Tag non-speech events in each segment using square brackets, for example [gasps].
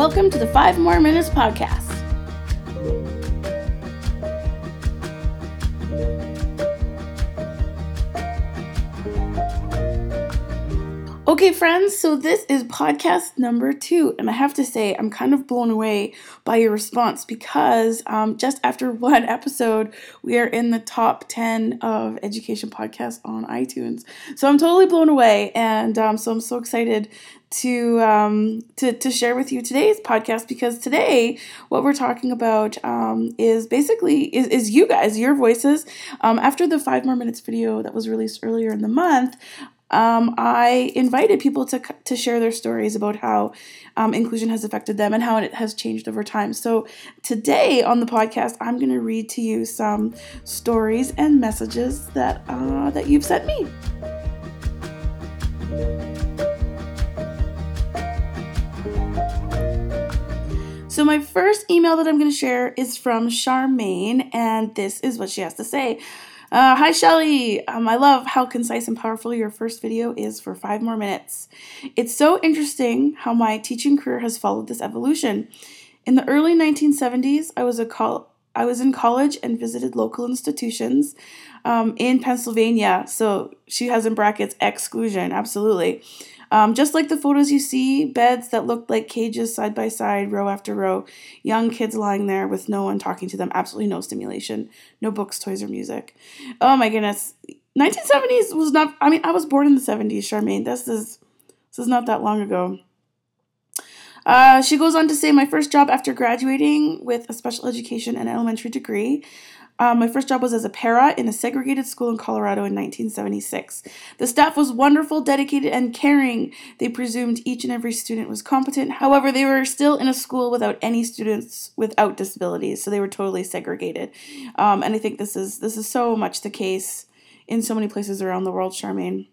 Welcome to the Five Moore Minutes Podcast. Okay, friends, so this is podcast number two, and I have to say, I'm kind of blown away by your response because um, just after [laughs] one episode, we are in the top 10 of education podcasts on iTunes. So I'm totally blown away, and um, so I'm so excited to um, to to share with you today's podcast because today what we're talking about um, is basically is, is you guys your voices um, after the Five Moore Minutes video that was released earlier in the month um, I invited people to, to share their stories about how um, inclusion has affected them and how it has changed over time. So, today on the podcast, I'm going to read to you some stories and messages that, uh, that you've sent me. So, my first email that I'm going to share is from Charmaine, and this is what she has to say. Uh, hi, Shelley. Um, I love how concise and powerful your first video is for Five Moore Minutes. It's so interesting how my teaching career has followed this evolution. In the early 1970s, I was a col- I was in college and visited local institutions um, in Pennsylvania. So she has in brackets exclusion, absolutely. Um, just like the photos you see, beds that looked like cages side by side, row after row, young kids lying there with no one talking to them, absolutely no stimulation, no books, toys, or music. Oh my goodness. 1970s was not, I mean, I was born in the 70s, Charmaine. This is, this is not that long ago. Uh, she goes on to say, My first job after graduating with a special education and elementary degree um, my first job was as a para in a segregated school in Colorado in 1976. The staff was wonderful, dedicated, and caring. They presumed each and every student was competent. However, they were still in a school without any students without disabilities, so they were totally segregated. Um, and I think this is this is so much the case in so many places around the world, Charmaine.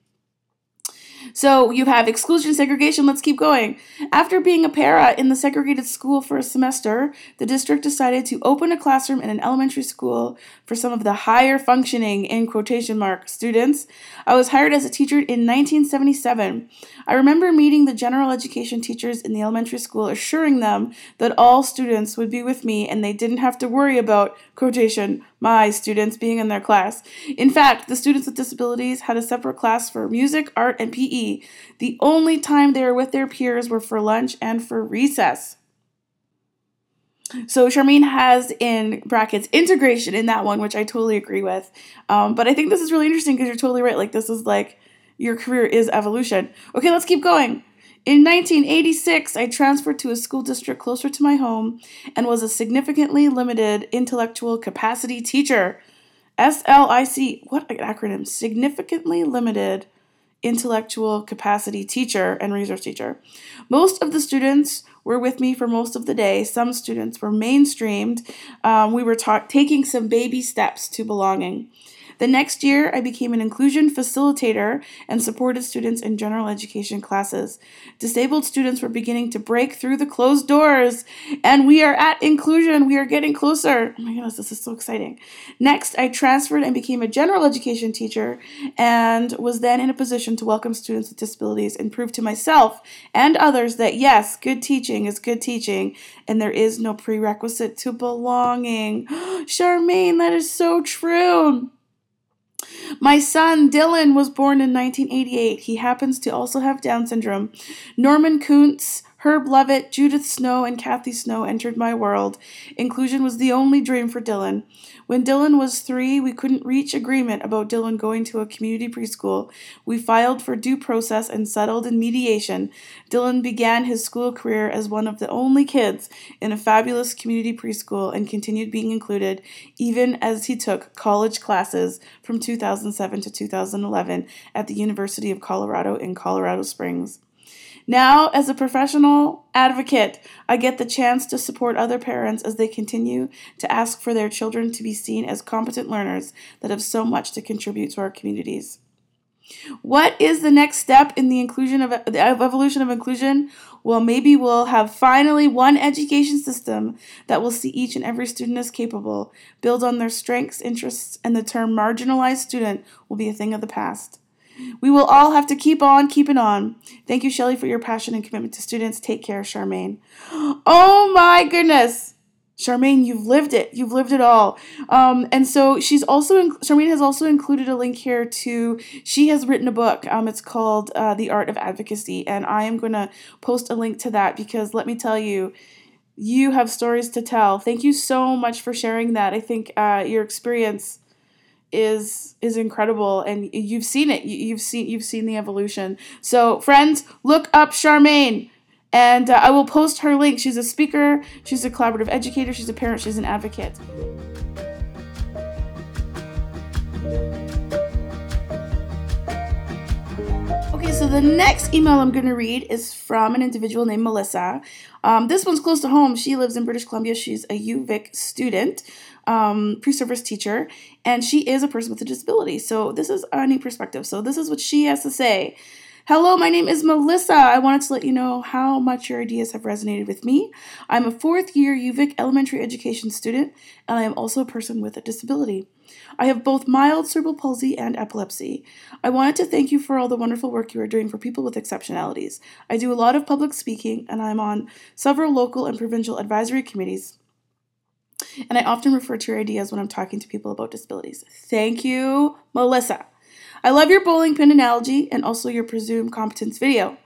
So you have exclusion, segregation. Let's keep going. After being a para in the segregated school for a semester, the district decided to open a classroom in an elementary school for some of the higher functioning, in quotation mark, students. I was hired as a teacher in 1977. I remember meeting the general education teachers in the elementary school, assuring them that all students would be with me and they didn't have to worry about, quotation, my students being in their class. In fact, the students with disabilities had a separate class for music, art, and PE. The only time they were with their peers were for lunch and for recess. So Charmaine has in brackets integration in that one, which I totally agree with. Um, but I think this is really interesting because you're totally right. Like this is like your career is evolution. Okay, let's keep going. In 1986, I transferred to a school district closer to my home and was a significantly limited intellectual capacity teacher. SLIC, what an acronym, significantly limited intellectual capacity teacher and resource teacher. Most of the students were with me for most of the day. Some students were mainstreamed. Um, we were ta- taking some baby steps to belonging. The next year, I became an inclusion facilitator and supported students in general education classes. Disabled students were beginning to break through the closed doors, and we are at inclusion. We are getting closer. Oh my goodness, this is so exciting. Next, I transferred and became a general education teacher and was then in a position to welcome students with disabilities and prove to myself and others that yes, good teaching is good teaching, and there is no prerequisite to belonging. [gasps] Charmaine, that is so true. My son Dylan was born in 1988. He happens to also have Down syndrome. Norman Kunc Herb Lovett, Judith Snow, and Kathie Snow entered my world. Inclusion was the only dream for Dylan. When Dylan was three, we couldn't reach agreement about Dylan going to a community preschool. We filed for due process and settled in mediation. Dylan began his school career as one of the only kids in a fabulous community preschool and continued being included even as he took college classes from 2007 to 2011 at the University of Colorado in Colorado Springs. Now, as a professional advocate, I get the chance to support other parents as they continue to ask for their children to be seen as competent learners that have so much to contribute to our communities. What is the next step in the inclusion of the evolution of inclusion? Well, maybe we'll have finally one education system that will see each and every student as capable, build on their strengths, interests, and the term marginalized student will be a thing of the past. We will all have to keep on keeping on. Thank you, Shelley, for your passion and commitment to students. Take care, Charmaine. [gasps] Oh my goodness. Charmaine, you've lived it. You've lived it all. Um, and so she's also, in, Charmaine has also included a link here to, she has written a book. Um, it's called uh, The Art of Advocacy. And I am going to post a link to that because let me tell you, you have stories to tell. Thank you so much for sharing that. I think uh, your experience is is incredible. And you've seen it. You, have seen you've seen the evolution. So friends look up charmaine. And uh, i will post her link. She's a speaker. She's a collaborative educator. She's a parent. She's an advocate. Okay, so the next email I'm going to read is from an individual named Melissa. Um, this one's close to home. She lives in British Columbia. She's a UVic student um, pre-service teacher, and she is a person with a disability. So this is a new perspective. So this is what she has to say. Hello, my name is Melissa. I wanted to let you know how much your ideas have resonated with me. I'm a fourth year UVic elementary education student, and I am also a person with a disability. I have both mild cerebral palsy and epilepsy. I wanted to thank you for all the wonderful work you are doing for people with exceptionalities. I do a lot of public speaking, and I'm on several local and provincial advisory committees and I often refer to your ideas when I'm talking to people about disabilities. Thank you, Melissa. I love your bowling pin analogy and also your presumed competence video.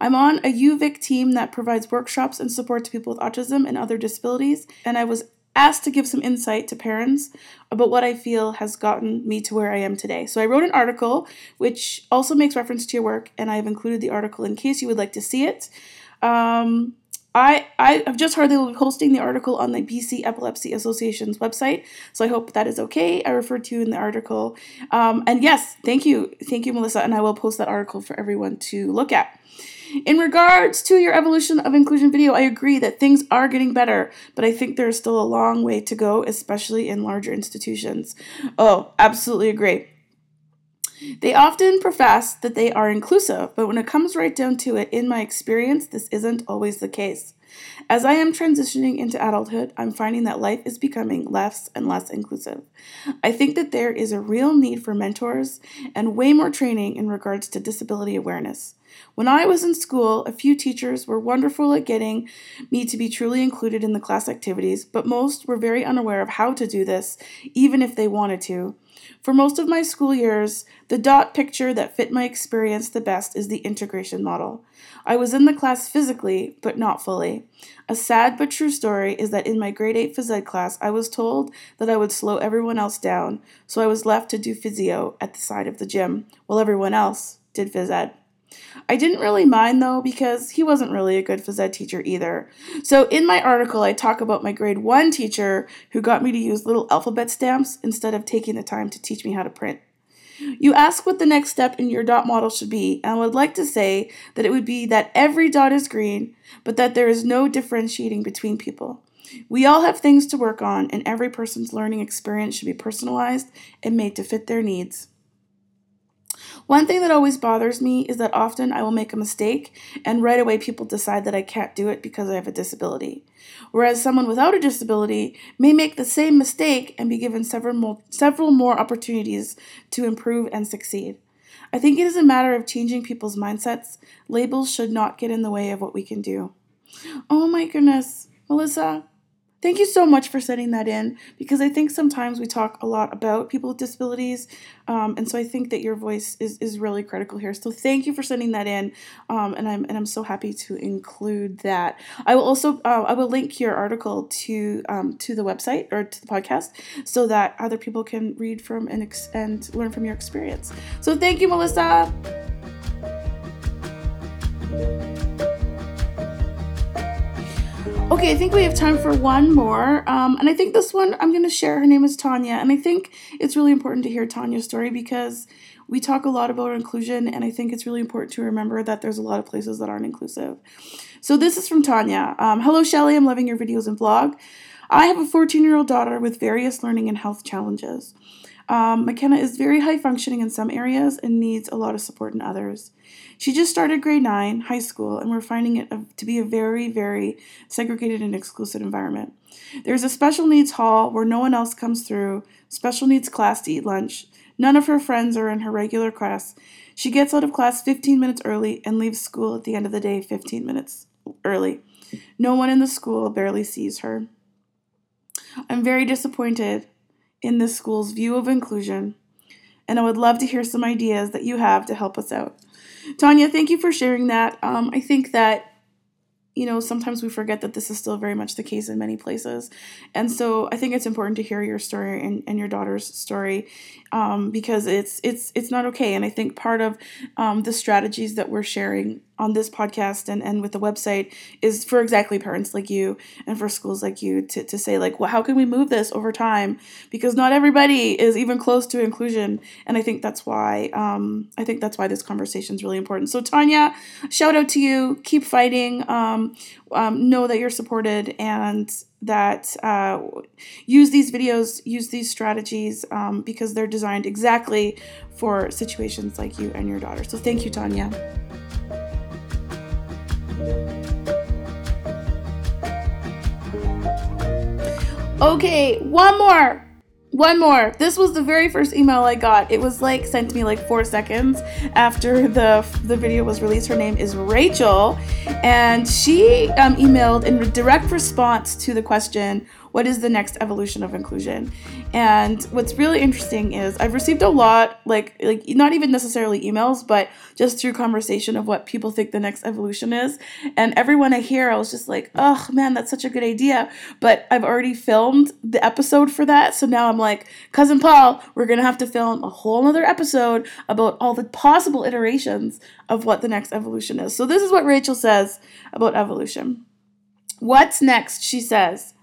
I'm on a UVic team that provides workshops and support to people with autism and other disabilities, and I was asked to give some insight to parents about what I feel has gotten me to where I am today. So I wrote an article which also makes reference to your work, and I've included the article in case you would like to see it. Um, I, I have just heard they will be posting the article on the BC Epilepsy Association's website, so I hope that is okay. I referred to in the article. Um, and yes, thank you. Thank you, Melissa, and I will post that article for everyone to look at. In regards to your evolution of inclusion video, I agree that things are getting better, but I think there's still a long way to go, especially in larger institutions. Oh, absolutely agree. They often profess that they are inclusive, but when it comes right down to it, in my experience, this isn't always the case. As I am transitioning into adulthood, I'm finding that life is becoming less and less inclusive. I think that there is a real need for mentors and way more training in regards to disability awareness. When I was in school, a few teachers were wonderful at getting me to be truly included in the class activities, but most were very unaware of how to do this, even if they wanted to. For most of my school years, the dot picture that fit my experience the best is the integration model. I was in the class physically, but not fully. A sad but true story is that in my grade 8 phys ed class, I was told that I would slow everyone else down, so I was left to do physio at the side of the gym, while everyone else did phys ed. I didn't really mind though because he wasn't really a good phys ed teacher either. So in my article, I talk about my grade one teacher who got me to use little alphabet stamps instead of taking the time to teach me how to print. You ask what the next step in your dot model should be, and I would like to say that it would be that every dot is green, but that there is no differentiating between people. We all have things to work on, and every person's learning experience should be personalized and made to fit their needs. One thing that always bothers me is that often I will make a mistake and right away people decide that I can't do it because I have a disability. Whereas someone without a disability may make the same mistake and be given several more, several more opportunities to improve and succeed. I think it is a matter of changing people's mindsets. Labels should not get in the way of what we can do. Oh my goodness, Melissa, Thank you so much for sending that in because I think sometimes we talk a lot about people with disabilities, um, and so I think that your voice is, is really critical here. So thank you for sending that in, um, and I'm and I'm so happy to include that. I will also uh, I will link your article to um, to the website or to the podcast so that other people can read from and ex- and learn from your experience. So thank you, Melissa. Okay, I think we have time for one more. Um, and I think this one I'm going to share. Her name is Tanya. And I think it's really important to hear Tanya's story because we talk a lot about inclusion. And I think it's really important to remember that there's a lot of places that aren't inclusive. So this is from Tanya. Um, Hello, Shelley. I'm loving your videos and vlog. I have a 14 year old daughter with various learning and health challenges. Um, McKenna is very high functioning in some areas and needs a lot of support in others. She just started grade 9, high school, and we're finding it to be a very, very segregated and exclusive environment. There's a special needs hall where no one else comes through, special needs class to eat lunch. None of her friends are in her regular class. She gets out of class 15 minutes early and leaves school at the end of the day 15 minutes early. No one in the school barely sees her. I'm very disappointed in this school's view of inclusion, and I would love to hear some ideas that you have to help us out. Tanya, thank you for sharing that. Um, I think that you know, sometimes we forget that this is still very much the case in many places. And so I think it's important to hear your story and, and your daughter's story um, because it's it's it's not okay. And I think part of um, the strategies that we're sharing on this podcast and, and with the website is for exactly parents like you and for schools like you to, to say like well how can we move this over time? Because not everybody is even close to inclusion. And i think that's why um, i think that's why this conversation is really important. So tanya shout out to you. Keep fighting. Um, um, know that you're supported and that uh, use these videos, use these strategies um, because they're designed exactly for situations like you and your daughter. So thank you, Tanya. Okay, one more. One more. This was the very first email I got. It was like sent to me like four seconds after the the video was released. Her name is Rachel, and she um, emailed in direct response to the question, what is the next evolution of inclusion? And what's really interesting is i've received a lot like like not even necessarily emails but just through conversation of what people think the next evolution is. And everyone i hear i was just like oh man that's such a good idea. But i've already filmed the episode for that. So now i'm like cousin paul we're gonna have to film a whole other episode about all the possible iterations of what the next evolution is. So this is what rachel says about evolution. What's next? She says.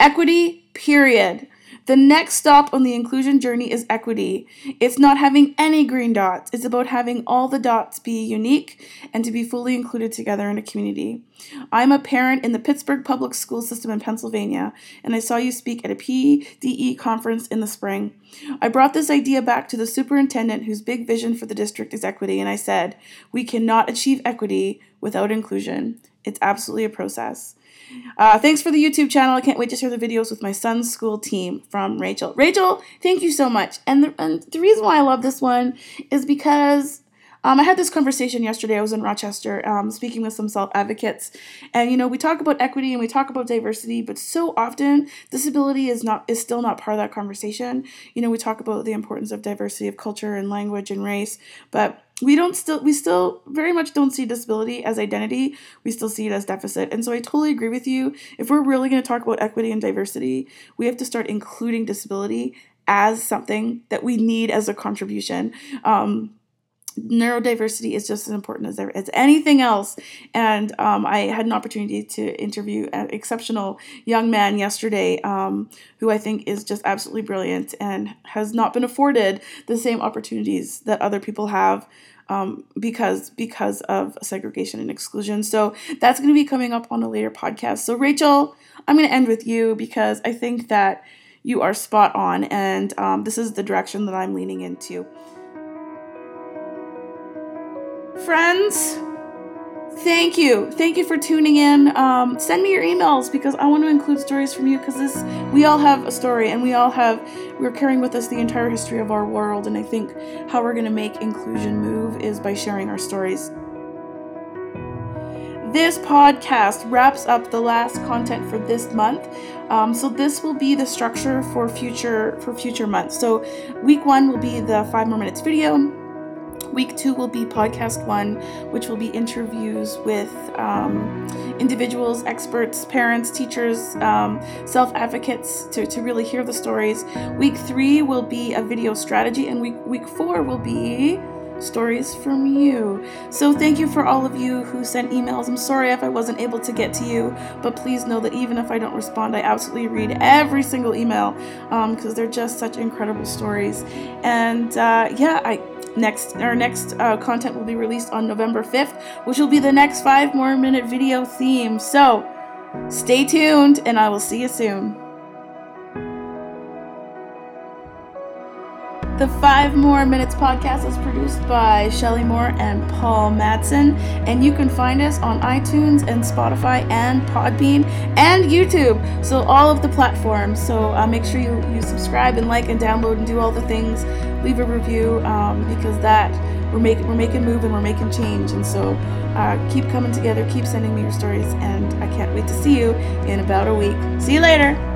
Equity, period. The next stop on the inclusion journey is equity. It's not having any green dots. It's about having all the dots be unique and to be fully included together in a community. I'm a parent in the Pittsburgh public school system in Pennsylvania, and I saw you speak at a PDE conference in the spring. I brought this idea back to the superintendent whose big vision for the district is equity, and I said, We cannot achieve equity without inclusion. It's absolutely a process. Uh, thanks for the YouTube channel. I can't wait to share the videos with my son's school team from Rachel. Rachel, thank you so much. And the, and the reason why I love this one is because um, I had this conversation yesterday. I was in Rochester um, speaking with some self advocates, and you know we talk about equity and we talk about diversity, but so often disability is not is still not part of that conversation. You know we talk about the importance of diversity of culture and language and race, but we don't still we still very much don't see disability as identity. We still see it as deficit. And so i totally agree with you. If we're really going to talk about equity and diversity we have to start including disability as something that we need as a contribution. Um, neurodiversity is just as important as, as anything else. And um, I had an opportunity to interview an exceptional young man yesterday um, who I think is just absolutely brilliant and has not been afforded the same opportunities that other people have. Um, because because of segregation and exclusion. So that's going to be coming up on a later podcast. So Rachel, I'm going to end with you because I think that you are spot on, and um, this is the direction that I'm leaning into. Friends, thank you. Thank you for tuning in. Um, send me your emails because I want to include stories from you because this we all have a story and we all have we're carrying with us the entire history of our world and I think how we're going to make inclusion move is by sharing our stories. This podcast wraps up the last content for this month. Um, so this will be the structure for future for future months. So week one will be the Five Moore Minutes video. Week two will be podcast one, which will be interviews with um, individuals, experts, parents, teachers, um, self advocates to, to really hear the stories. Week three will be a video strategy, and week, week four will be stories from you. So thank you for all of you who sent emails. I'm sorry if I wasn't able to get to you, but please know that even if I don't respond, I absolutely read every single email because um, they're just such incredible stories. And uh, yeah, I next our next uh, content will be released on November 5th, which will be the next Five Moore Minute video theme. So stay tuned, and I will see you soon. The Five Moore Minutes podcast is produced by Shelley Moore and Paul Matson, and you can find us on iTunes and Spotify and Podbean and YouTube. So, all of the platforms. So, uh, make sure you, you subscribe and like and download and do all the things. Leave a review um, because that we're making we're making move and we're making change. And so uh, keep coming together, keep sending me your stories, and I can't wait to see you in about a week. See you later.